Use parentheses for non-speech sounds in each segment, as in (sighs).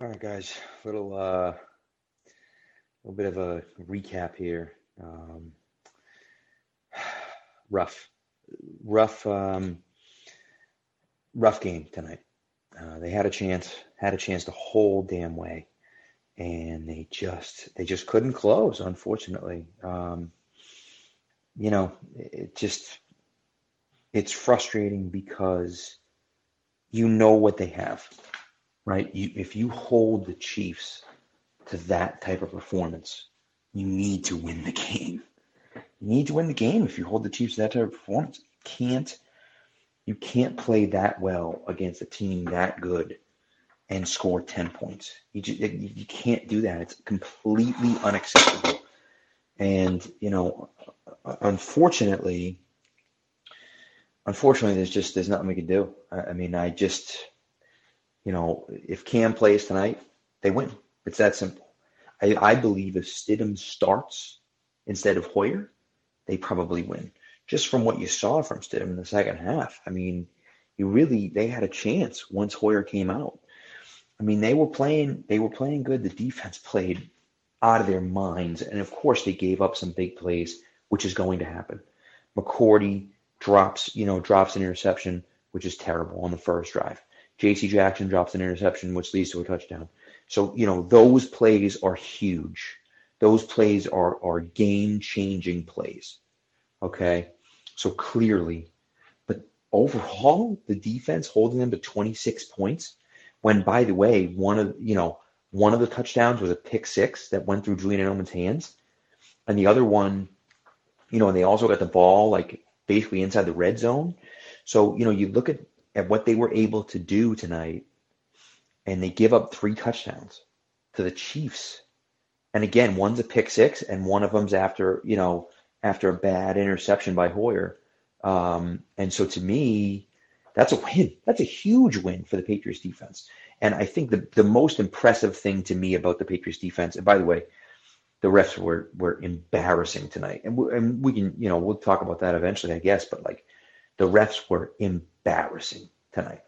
All right, guys. Little uh, little bit of a recap here. Um, (sighs) rough, rough, um, rough game tonight. Uh, they had a chance, had a chance the whole damn way, and they just they just couldn't close. Unfortunately, um, you know, it just it's frustrating because you know what they have, right? You, if you hold the Chiefs to that type of performance, you need to win the game. You need to win the game if you hold the Chiefs to that type of performance. You can't you can't play that well against a team that good and score 10 points. You, just, you can't do that. It's completely unacceptable. And, you know, unfortunately, unfortunately, there's just, there's nothing we can do. I, I mean, I just, you know, if Cam plays tonight, they win. It's that simple. I, I believe if Stidham starts instead of Hoyer, they probably win. Just from what you saw from Stidham in the second half, I mean, you really they had a chance once Hoyer came out. I mean, they were playing they were playing good. The defense played out of their minds, and of course they gave up some big plays, which is going to happen. McCourty drops, you know, drops an interception, which is terrible on the first drive. J.C. Jackson drops an interception, which leads to a touchdown. So, you know, those plays are huge. Those plays are, are game changing plays. Okay. So clearly, but overall, the defense holding them to 26 points when, by the way, one of, you know, one of the touchdowns was a pick six that went through Julian Edelman's hands. And the other one, you know, and they also got the ball like basically inside the red zone. So, you know, you look at, at what they were able to do tonight and they give up three touchdowns to the Chiefs. And again, one's a pick six, and one of them's after you know after a bad interception by Hoyer. Um, and so to me, that's a win. That's a huge win for the Patriots defense. And I think the the most impressive thing to me about the Patriots defense, and by the way, the refs were were embarrassing tonight, and we, and we can you know we'll talk about that eventually, I guess. But like the refs were embarrassing tonight.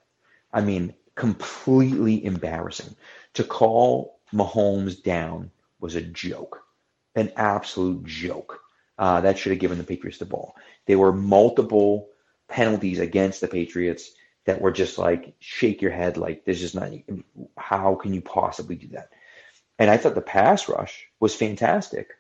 I mean, completely embarrassing. To call Mahomes down was a joke, an absolute joke. Uh, that should have given the Patriots the ball. There were multiple penalties against the Patriots that were just like shake your head, like this is not. How can you possibly do that? And I thought the pass rush was fantastic.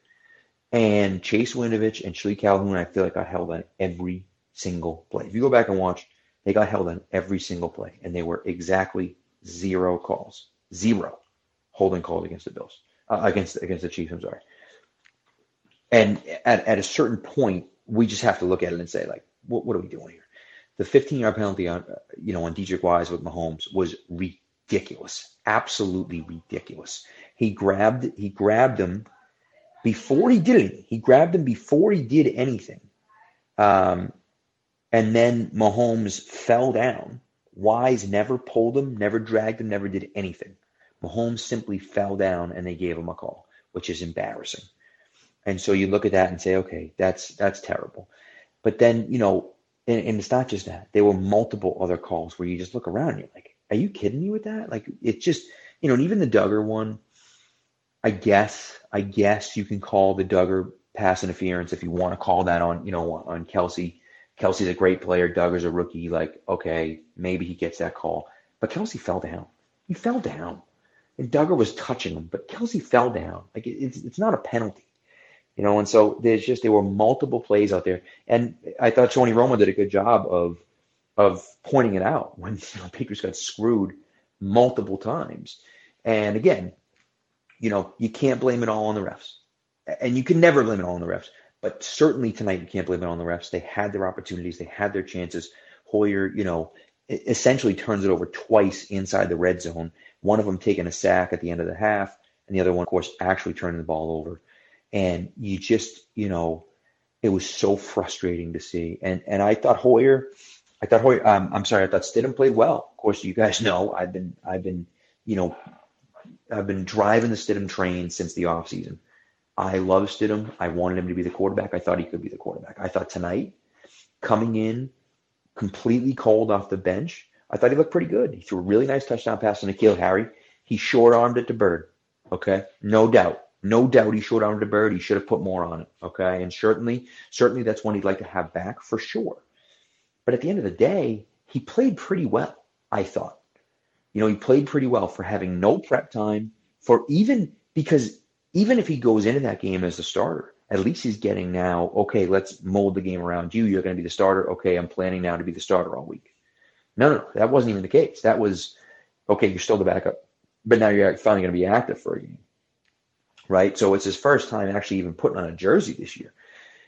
And Chase Winovich and Shilique Calhoun, I feel like got held on every single play. If you go back and watch they got held on every single play, and they were exactly zero calls, zero holding calls against the Bills, uh, against against the Chiefs. I'm sorry. And at, at a certain point, we just have to look at it and say, like, what, what are we doing here? The 15 yard penalty on, uh, you know, on Deatrich Wise with Mahomes was ridiculous, absolutely ridiculous. He grabbed he grabbed him before he did anything. He grabbed him before he did anything. Um, and then Mahomes fell down. Wise never pulled him, never dragged him, never did anything. Mahomes simply fell down and they gave him a call, which is embarrassing. And so you look at that and say, okay, that's that's terrible. But then, you know, and, and it's not just that. There were multiple other calls where you just look around and you're like, are you kidding me with that? Like it's just, you know, and even the Dugger one, I guess, I guess you can call the Dugger pass interference if you want to call that on, you know, on Kelce Kelce's a great player. Dugger's a rookie. Like, okay, maybe he gets that call. But Kelce fell down. He fell down. And Dugger was touching him, but Kelce fell down. Like, it's, it's not a penalty. You know, and so there's just, there were multiple plays out there. And I thought Tony Romo did a good job of, of pointing it out when (laughs) you know, Patriots got screwed multiple times. And again, you know, you can't blame it all on the refs. And you can never blame it all on the refs. But certainly tonight, you can't blame it on the refs. They had their opportunities, they had their chances. Hoyer, you know, essentially turns it over twice inside the red zone. One of them taking a sack at the end of the half, and the other one, of course, actually turning the ball over. And you just, you know, it was so frustrating to see. And and I thought Hoyer, I thought Hoyer, um, I'm sorry, I thought Stidham played well. Of course, you guys (laughs) know I've been I've been, you know, I've been driving the Stidham train since the offseason. I love Stidham. I wanted him to be the quarterback. I thought he could be the quarterback. I thought tonight, coming in completely cold off the bench, I thought he looked pretty good. He threw a really nice touchdown pass to N'Keal Harry. He short armed it to Byrd. Okay, no doubt, no doubt he short armed to Byrd. He should have put more on it. Okay, and certainly, certainly that's one he'd like to have back for sure. But at the end of the day, he played pretty well. I thought. You know, he played pretty well for having no prep time, for even because even if he goes into that game as the starter, at least he's getting now, okay, let's mold the game around you. You're going to be the starter. Okay, I'm planning now to be the starter all week. No, no, that wasn't even the case. That was, okay, you're still the backup, but now you're finally going to be active for a game. Right? So it's his first time actually even putting on a jersey this year.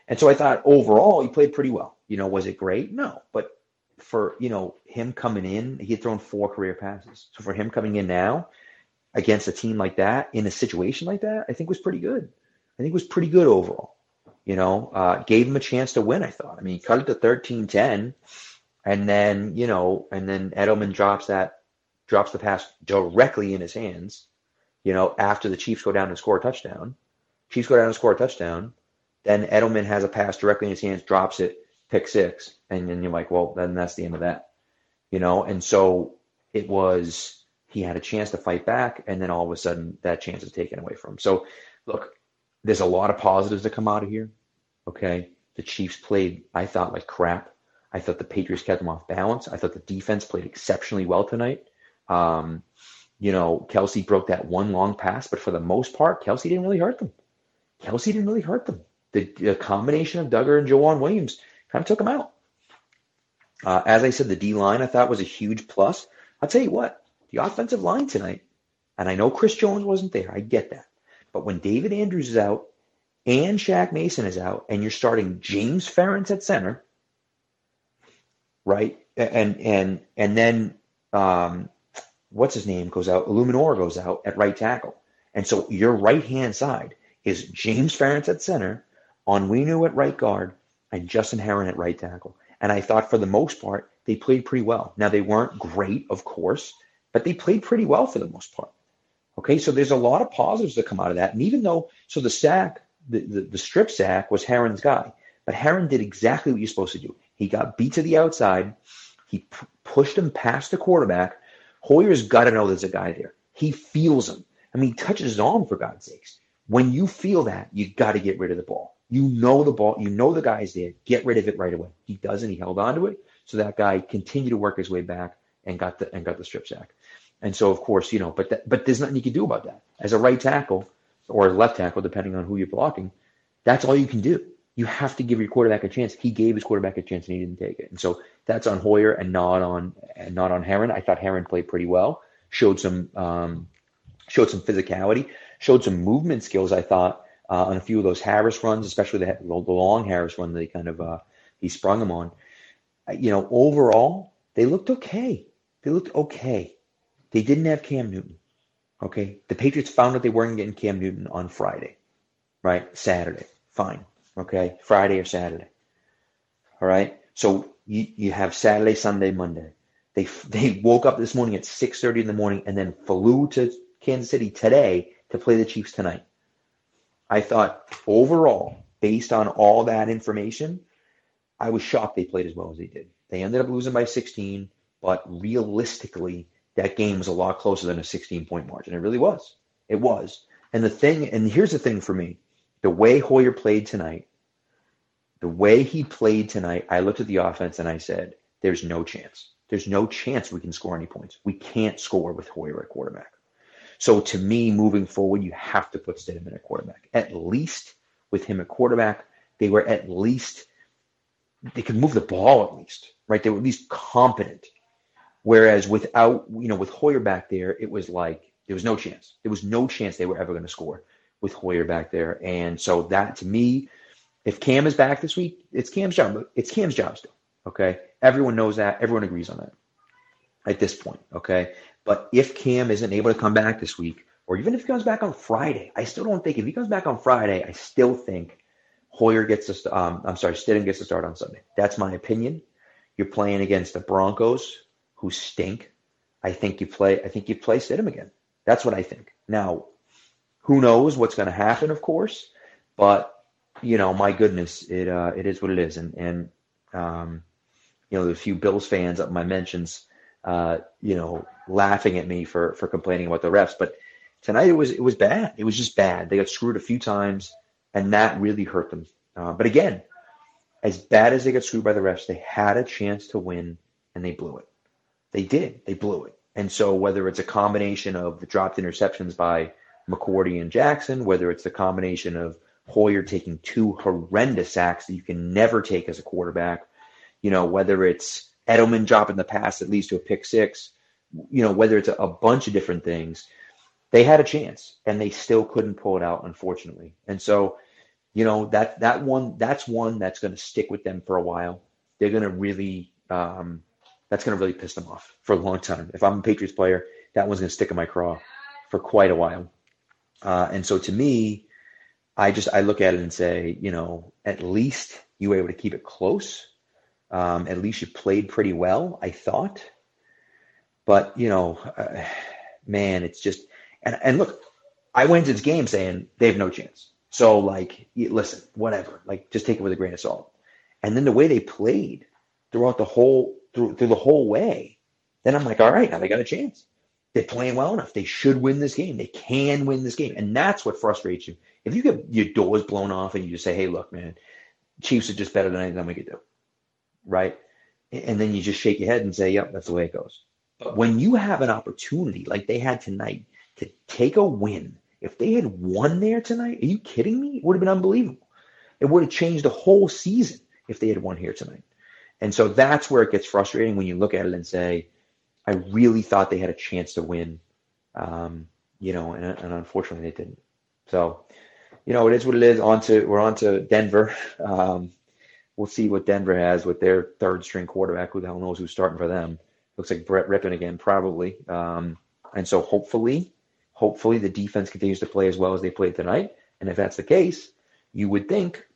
And so I thought overall he played pretty well. You know, was it great? No. But for, you know, him coming in, he had thrown four career passes. So for him coming in now against a team like that, in a situation like that, I think was pretty good. I think it was pretty good overall. You know, uh, gave him a chance to win, I thought. I mean, cut it to 13 10. And then, you know, and then Edelman drops that, drops the pass directly in his hands, you know, after the Chiefs go down and score a touchdown. Chiefs go down and score a touchdown. Then Edelman has a pass directly in his hands, drops it, pick six. And then you're like, well, then that's the end of that, you know? And so it was, he had a chance to fight back. And then all of a sudden that chance is taken away from him. So look, there's a lot of positives that come out of here. Okay. The Chiefs played, I thought, like crap. I thought the Patriots kept them off balance. I thought the defense played exceptionally well tonight. Um, you know, Kelce broke that one long pass, but for the most part, Kelce didn't really hurt them. Kelce didn't really hurt them. The, the combination of Dugger and Joejuan Williams kind of took them out. Uh, as I said, the D line I thought was a huge plus. I'll tell you what, the offensive line tonight, and I know Chris Jones wasn't there. I get that. But when David Andrews is out and Shaq Mason is out, and you're starting James Ferentz at center, right? And and and then um, what's his name goes out. Eluemunor goes out at right tackle, and so your right hand side is James Ferentz at center, Onwenu at right guard, and Justin Herron at right tackle. And I thought for the most part they played pretty well. Now they weren't great, of course, but they played pretty well for the most part. Okay, so there's a lot of positives that come out of that. And even though, so the sack, the, the, the strip sack was Herron's guy, but Herron did exactly what you're supposed to do. He got beat to the outside. He p- pushed him past the quarterback. Hoyer's got to know there's a guy there. He feels him. I mean, he touches his arm for God's sakes. When you feel that, you got to get rid of the ball. You know the ball. You know the guy's there. Get rid of it right away. He doesn't. He held on to it. So that guy continued to work his way back and got the and got the strip sack. And so, of course, you know, but but there's nothing you can do about that. As a right tackle or a left tackle, depending on who you're blocking, that's all you can do you have to give your quarterback a chance. He gave his quarterback a chance and he didn't take it. And so that's on Hoyer and not on and not on Herron. I thought Herron played pretty well, showed some um, showed some physicality, showed some movement skills. I thought uh, on a few of those Harris runs, especially the, the long Harris run that he kind of uh, he sprung him on. You know, overall they looked okay. They looked okay. They didn't have Cam Newton. Okay, the Patriots found out they weren't getting Cam Newton on Friday, right? Saturday, fine okay? Friday or Saturday. All right? So you, you have Saturday, Sunday, Monday. They they woke up this morning at 6:30 in the morning and then flew to Kansas City today to play the Chiefs tonight. I thought overall, based on all that information, I was shocked they played as well as they did. They ended up losing by 16, but realistically, that game was a lot closer than a 16 point margin. It really was. It was. And the thing, and here's the thing for me the way Hoyer played tonight, the way he played tonight, I looked at the offense and I said, there's no chance. There's no chance we can score any points. We can't score with Hoyer at quarterback. So to me, moving forward, you have to put Stidham at quarterback. At least with him at quarterback, they were at least they could move the ball at least, right? They were at least competent. Whereas without, you know, with Hoyer back there, it was like there was no chance. There was no chance they were ever going to score with Hoyer back there. And so that to me, if Cam is back this week, it's Cam's job. It's Cam's job still. Okay. Everyone knows that. Everyone agrees on that at this point. Okay. But if Cam isn't able to come back this week, or even if he comes back on Friday, I still don't think if he comes back on Friday, I still think Hoyer gets to, um, I'm sorry, Stidham gets to start on Sunday. That's my opinion. You're playing against the Broncos who stink. I think you play, I think you play Stidham again. That's what I think. Now, who knows what's going to happen, of course, but you know, my goodness, it uh, it is what it is, and and um, you know, the few Bills fans up my mentions uh, you know, laughing at me for for complaining about the refs. But tonight it was it was bad. It was just bad. They got screwed a few times, and that really hurt them. Uh, but again, as bad as they got screwed by the refs, they had a chance to win, and they blew it. They did. They blew it. And so whether it's a combination of the dropped interceptions by McCourty and Jackson, whether it's the combination of Hoyer taking two horrendous sacks that you can never take as a quarterback, you know, whether it's Edelman dropping the pass that leads to a pick six, you know, whether it's a, a bunch of different things, they had a chance and they still couldn't pull it out, unfortunately. And so, you know, that that one that's one that's going to stick with them for a while. They're going to really um, that's going to really piss them off for a long time. If I'm a Patriots player, that one's going to stick in my craw for quite a while. Uh, and so to me, I just I look at it and say, you know, at least you were able to keep it close. Um, at least you played pretty well, I thought. But you know, uh, man, it's just and and look, I went into this game saying they have no chance. So like, listen, whatever, like just take it with a grain of salt. And then the way they played throughout the whole through through the whole way, then I'm like, all right, now they got a chance. They're playing well enough. They should win this game. They can win this game. And that's what frustrates you. If you get your doors blown off and you just say, hey, look, man, Chiefs are just better than anything we could do. Right? And then you just shake your head and say, yep, that's the way it goes. But when you have an opportunity like they had tonight to take a win, if they had won there tonight, are you kidding me? It would have been unbelievable. It would have changed the whole season if they had won here tonight. And so that's where it gets frustrating when you look at it and say, I really thought they had a chance to win, um, you know, and, and, unfortunately they didn't. So, you know, it is what it is. On to we're on to Denver. (laughs) Um, we'll see what Denver has with their third string quarterback. Who the hell knows who's starting for them? Looks like Brett Rypien again, probably. Um, and so hopefully, hopefully the defense continues to play as well as they played tonight. And if that's the case, you would think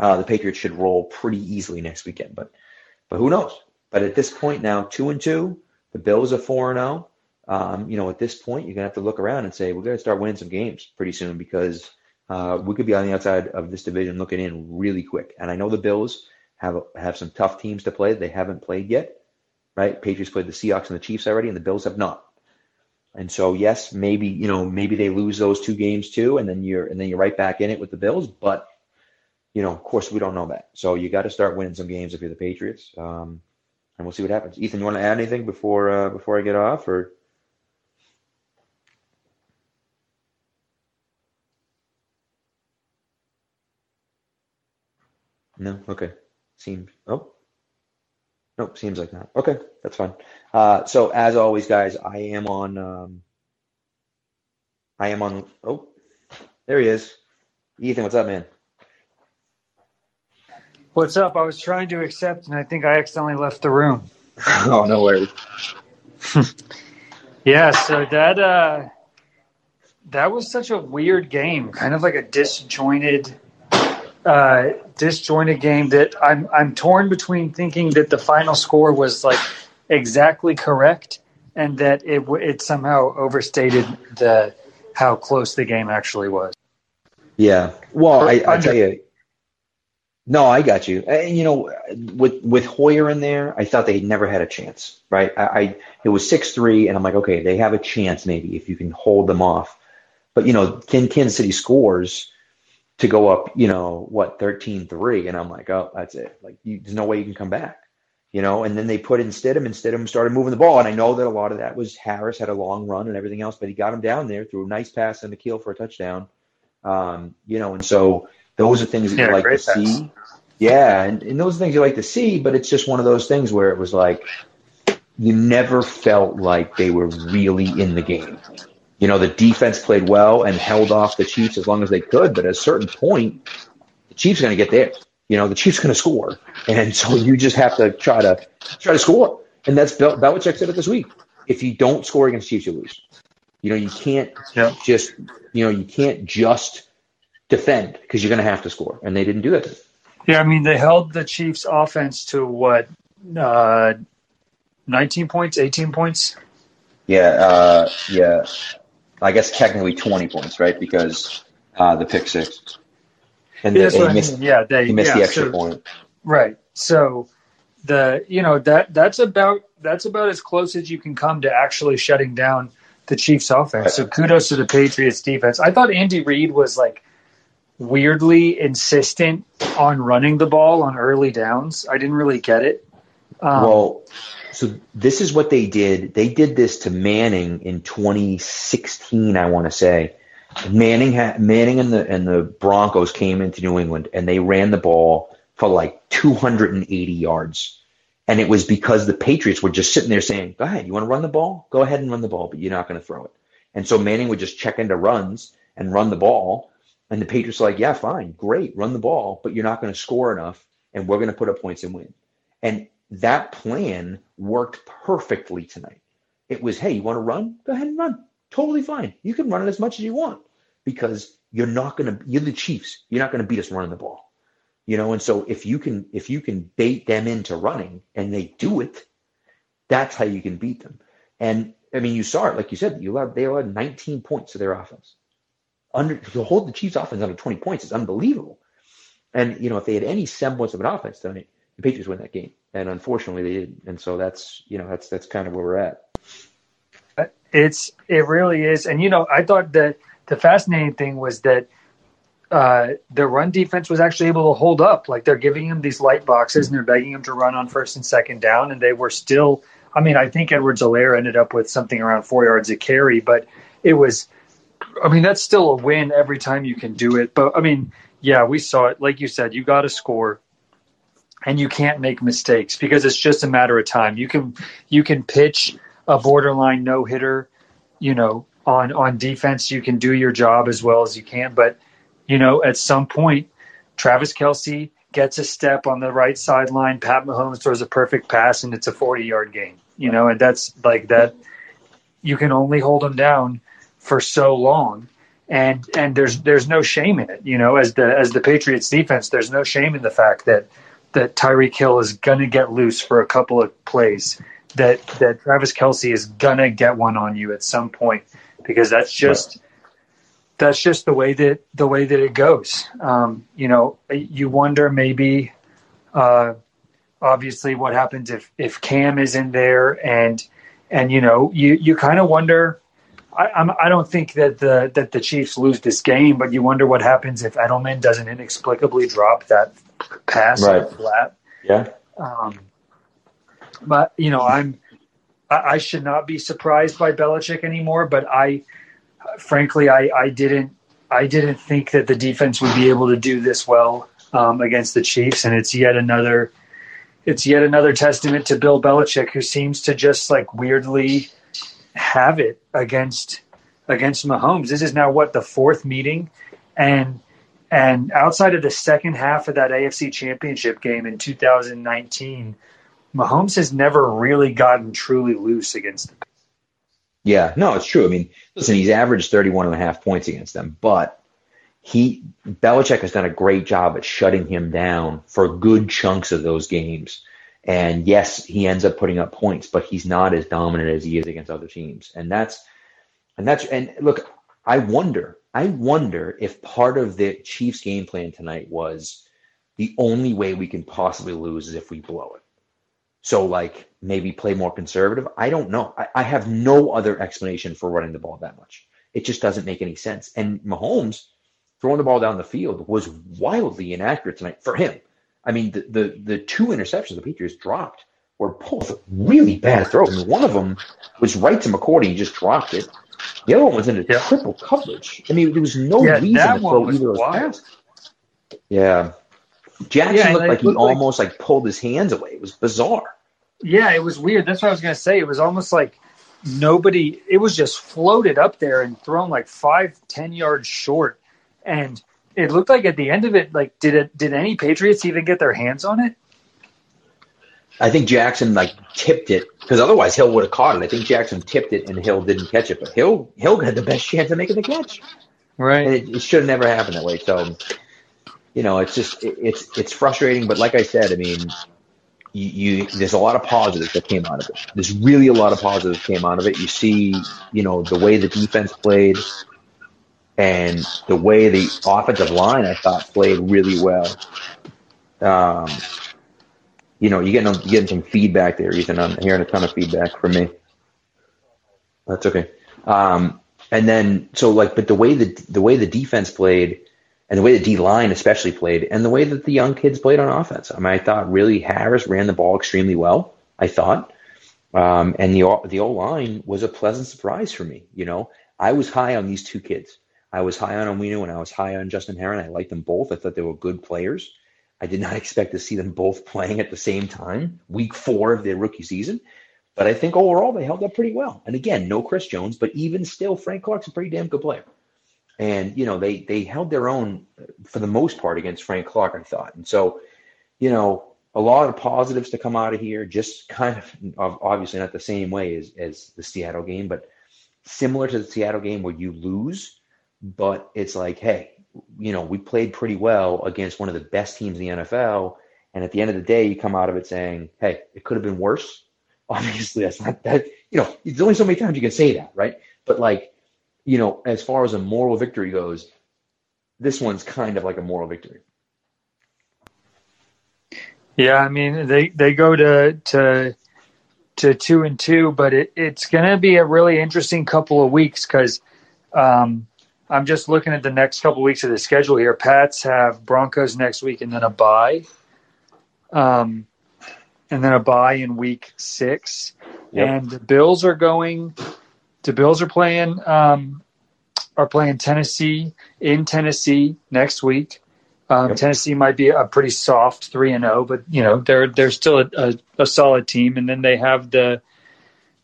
uh, the Patriots should roll pretty easily next weekend. But but who knows? But at this point now, two and two, the Bills are four and zero. Oh. Um, you know, at this point, you're gonna have to look around and say we're gonna start winning some games pretty soon because uh, we could be on the outside of this division looking in really quick. And I know the Bills have have some tough teams to play. They haven't played yet, right? Patriots played the Seahawks and the Chiefs already, and the Bills have not. And so, yes, maybe you know maybe they lose those two games too, and then you're and then you're right back in it with the Bills. But you know, of course, we don't know that. So you got to start winning some games if you're the Patriots. Um, and we'll see what happens. Ethan, you want to add anything before uh, before I get off, or? No. Okay. Seems. Oh. Nope. Seems like not. Okay, that's fine. Uh, so as always, guys, I am on. Um, I am on. Oh, there he is. Ethan, what's up, man? What's up? I was trying to accept, and I think I accidentally left the room. (laughs) oh, no worries. (laughs) yeah, so that uh, that was such a weird game, kind of like a disjointed, uh, disjointed game that I'm I'm torn between thinking that the final score was like exactly correct, and that it it somehow overstated the how close the game actually was. Yeah, well, I, I tell you no, I got you. And you know, with with Hoyer in there, I thought they never had a chance, right? I, I it was six three, and I'm like, okay, they have a chance maybe if you can hold them off. But you know, Kansas City scores to go up, you know, what 13-3, and I'm like, oh, that's it. Like, you, there's no way you can come back, you know. And then they put in Stidham, and Stidham started moving the ball, and I know that a lot of that was Harris had a long run and everything else, but he got him down there through a nice pass and the keel for a touchdown. Um, you know, and so those are things that yeah, you like to pass. see. Yeah, and, and those are things you like to see, but it's just one of those things where it was like you never felt like they were really in the game. You know, the defense played well and held off the Chiefs as long as they could, but at a certain point, the Chiefs are going to get there. You know, the Chiefs are going to score, and (laughs) so you just have to try to try to score. And that's Bel- Belichick said it this week. If you don't score against Chiefs, you lose. You know, you can't yeah. just you know you can't just defend because you're going to have to score, and they didn't do that. Yeah, I mean they held the Chiefs' offense to what, uh, 19 points, 18 points. Yeah, uh, yeah. I guess technically 20 points, right? Because uh, the pick six, and yeah, they, they missed, I mean. yeah, they he missed yeah, the extra so, point. Right. So, the you know that that's about that's about as close as you can come to actually shutting down the Chiefs offense. So kudos to the Patriots defense. I thought Andy Reid was like weirdly insistent on running the ball on early downs. I didn't really get it. Um, well, so this is what they did. They did this to Manning in 2016, I want to say. Manning had, Manning and the and the Broncos came into New England and they ran the ball for like 280 yards. And it was because the Patriots were just sitting there saying, "Go ahead, you want to run the ball? Go ahead and run the ball, but you're not going to throw it." And so Manning would just check into runs and run the ball, and the Patriots were like, "Yeah, fine, great, run the ball, but you're not going to score enough, and we're going to put up points and win." And that plan worked perfectly tonight. It was, "Hey, you want to run? Go ahead and run. Totally fine. You can run it as much as you want because you're not going to. You're the Chiefs. You're not going to beat us running the ball." You know, and so if you can if you can bait them into running and they do it, that's how you can beat them. And I mean, you saw it, like you said, you allowed they allowed 19 points to their offense. Under to hold the Chiefs' offense under 20 points is unbelievable. And you know, if they had any semblance of an offense tonight, the Patriots win that game. And unfortunately, they didn't. And so that's you know that's that's kind of where we're at. It's it really is. And you know, I thought that the fascinating thing was that uh, their run defense was actually able to hold up. Like they're giving him these light boxes and they're begging him to run on first and second down, and they were still. I mean, I think Edwards-Helaire ended up with something around four yards a carry, but it was. I mean, that's still a win every time you can do it. But I mean, yeah, we saw it. Like you said, you got to score, and you can't make mistakes because it's just a matter of time. You can you can pitch a borderline no hitter, you know, on on defense. You can do your job as well as you can, but you know, at some point, Travis Kelce gets a step on the right sideline. Pat Mahomes throws a perfect pass, and it's a 40 yard game. You know, and that's like that. You can only hold them down for so long, and and there's there's no shame in it. You know, as the as the Patriots defense, there's no shame in the fact that that Tyreek Hill is gonna get loose for a couple of plays. That that Travis Kelce is gonna get one on you at some point because that's just. Right that's just the way that the way that it goes. Um, you know, you wonder maybe, uh, obviously, what happens if if Cam is in there, and and you know, you you kind of wonder. I, I'm, I don't think that the that the Chiefs lose this game, but you wonder what happens if Edelman doesn't inexplicably drop that pass right. flat. Yeah. Um, but you know, I'm I, I should not be surprised by Belichick anymore, but I frankly, I, I didn't I didn't think that the defense would be able to do this well um, against the Chiefs, and it's yet another it's yet another testament to Bill Belichick, who seems to just like weirdly have it against against Mahomes. This is now what the fourth meeting, and and outside of the second half of that AFC Championship game in 2019, Mahomes has never really gotten truly loose against them. yeah, no, it's true. I mean, listen, he's averaged 31 and a half points against them, but he Belichick has done a great job at shutting him down for good chunks of those games. And yes, he ends up putting up points, but he's not as dominant as he is against other teams. And that's and that's and look, I wonder, I wonder if part of the Chiefs game plan tonight was the only way we can possibly lose is if we blow it. So like maybe play more conservative. I don't know. I, I, have no other explanation for running the ball that much. It just doesn't make any sense. And Mahomes throwing the ball down the field was wildly inaccurate tonight for him. I mean, the the, the two interceptions the Patriots dropped were both really bad throws. I mean, one of them was right to McCourty. He just dropped it. The other one was into yeah. triple coverage. I mean, there was no yeah, reason to throw either of those passes. Yeah. Jackson yeah, looked like he almost like, like pulled his hands away. It was bizarre. Yeah, it was weird. That's what I was going to say. It was almost like nobody. It was just floated up there and thrown like five, ten yards short, and it looked like at the end of it, like did it? Did any Patriots even get their hands on it? I think Jackson like tipped it because otherwise Hill would have caught it. I think Jackson tipped it and Hill didn't catch it, but Hill Hill had the best chance of making the catch. Right. And it, it should have never happened that way. So, you know, it's just it, it's it's frustrating. But like I said, I mean, you, you, there's a lot of positives that came out of it. There's really a lot of positives came out of it. You see, you know, the way the defense played and the way the offensive line I thought played really well. Um, you know, you getting getting some feedback there, Ethan. I'm hearing a ton of feedback from me. That's okay. Um, and then so like, but the way the the way the defense played, and the way the D line especially played, and the way that the young kids played on offense. I mean, I thought really Harris ran the ball extremely well. I thought, um, and the the O line was a pleasant surprise for me. You know, I was high on these two kids. I was high on Onwenu and I was high on Justin Herron. I liked them both. I thought they were good players. I did not (laughs) expect to see them both playing at the same time, week four of their rookie season. But I think overall they held up pretty well. And again, no Chris Jones, but even still, Frank Clark's a pretty damn good player. And you know they they held their own for the most part against Frank Clark, I thought. And so, you know, a lot of positives to come out of here. Just kind of obviously not the same way as as the Seattle game, but similar to the Seattle game where you lose, but it's like, hey, you know, we played pretty well against one of the best teams in the NFL. And at the end of the day, you come out of it saying, hey, it could have been worse. (laughs) Obviously, that's not that, you know, there's only so many times you can say that, right? But like, you know, as far as a moral victory goes, this one's kind of like a moral victory. Yeah, I mean, they, they go to, to, to two and two, but it, it's going to be a really interesting couple of weeks because um, I'm just looking at the next couple of weeks of the schedule here. Pats have Broncos next week and then a bye. Um, and then a bye in week six. Yep. And the Bills are going. The Bills are playing. Um, are playing Tennessee in Tennessee next week. Um, yep. Tennessee might be a pretty soft three and zero, oh, but you know they're they're still a, a, a, solid team. And then they have the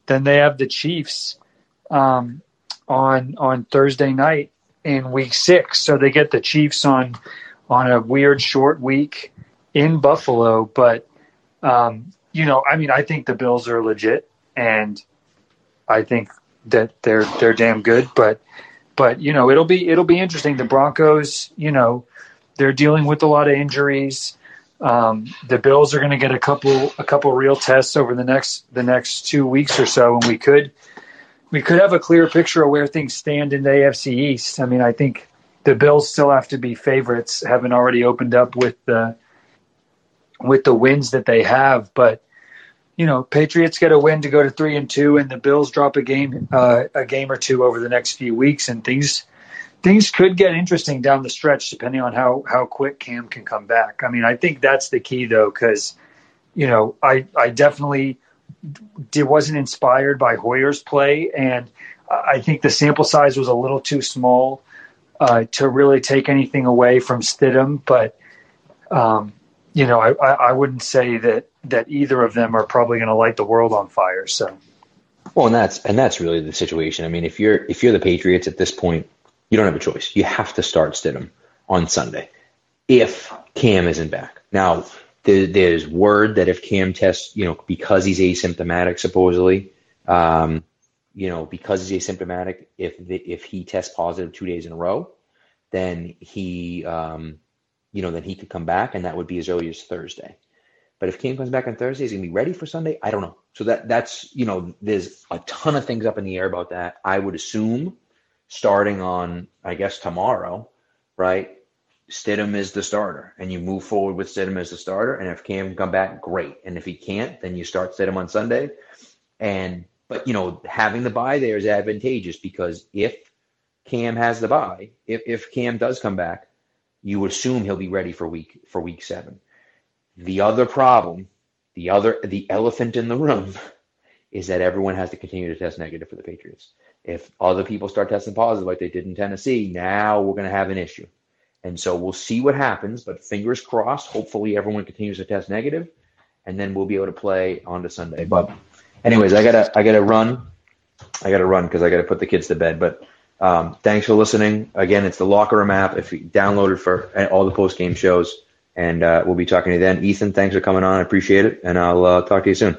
then they have the Chiefs um, on on Thursday night in Week Six. So they get the Chiefs on on a weird short week in Buffalo, but um, you know, I mean, I think the Bills are legit, and I think that they're they're damn good. But but you know, it'll be it'll be interesting. The Broncos, you know, they're dealing with a lot of injuries. Um, the Bills are going to get a couple a couple real tests over the next the next two weeks or so, and we could we could have a clear picture of where things stand in the AFC East. I mean, I think the Bills still have to be favorites, having already opened up with the with the wins that they have. But you know, Patriots get a win to go to three and two, and the Bills drop a game uh, a game or two over the next few weeks, and things things could get interesting down the stretch depending on how how quick Cam can come back. I mean, I think that's the key though, because you know, I I definitely wasn't inspired by Hoyer's play, and I think the sample size was a little too small uh, to really take anything away from Stidham, but. Um, you know, I, I wouldn't say that that either of them are probably going to light the world on fire. So, well, and that's and that's really the situation. I mean, if you're if you're the Patriots at this point, you don't have a choice. You have to start Stidham on Sunday if Cam isn't back. Now, there, there's word that if Cam tests, you know, because he's asymptomatic, supposedly, um, you know, because he's asymptomatic, if the, if he tests positive two days in a row, then he um, you know, then he could come back, and that would be as early as Thursday. But if Cam comes back on Thursday, is he gonna be ready for Sunday? I don't know. So that that's you know, there's a ton of things up in the air about that. I would assume starting on I guess tomorrow, right? Stidham is the starter, and you move forward with Stidham as the starter. And if Cam come back, great. And if he can't, then you start Stidham on Sunday. And but you know, having the bye there is advantageous because if Cam has the bye, if if Cam does come back, you assume he'll be ready for week for week seven. The other problem, the other the elephant in the room, (laughs) is that everyone has to continue to test negative for the Patriots. If other people start testing positive like they did in Tennessee, now we're going to have an issue. And so we'll see what happens, but fingers crossed. Hopefully, everyone continues to test negative, and then we'll be able to play on to Sunday. But, anyways, I gotta I gotta run. I gotta run because I gotta put the kids to bed. But um, thanks for listening. Again, it's the Locker Room app. If you download it for all the post game shows, and uh, we'll be talking to you then. Ethan, thanks for coming on. I appreciate it, and I'll uh, talk to you soon.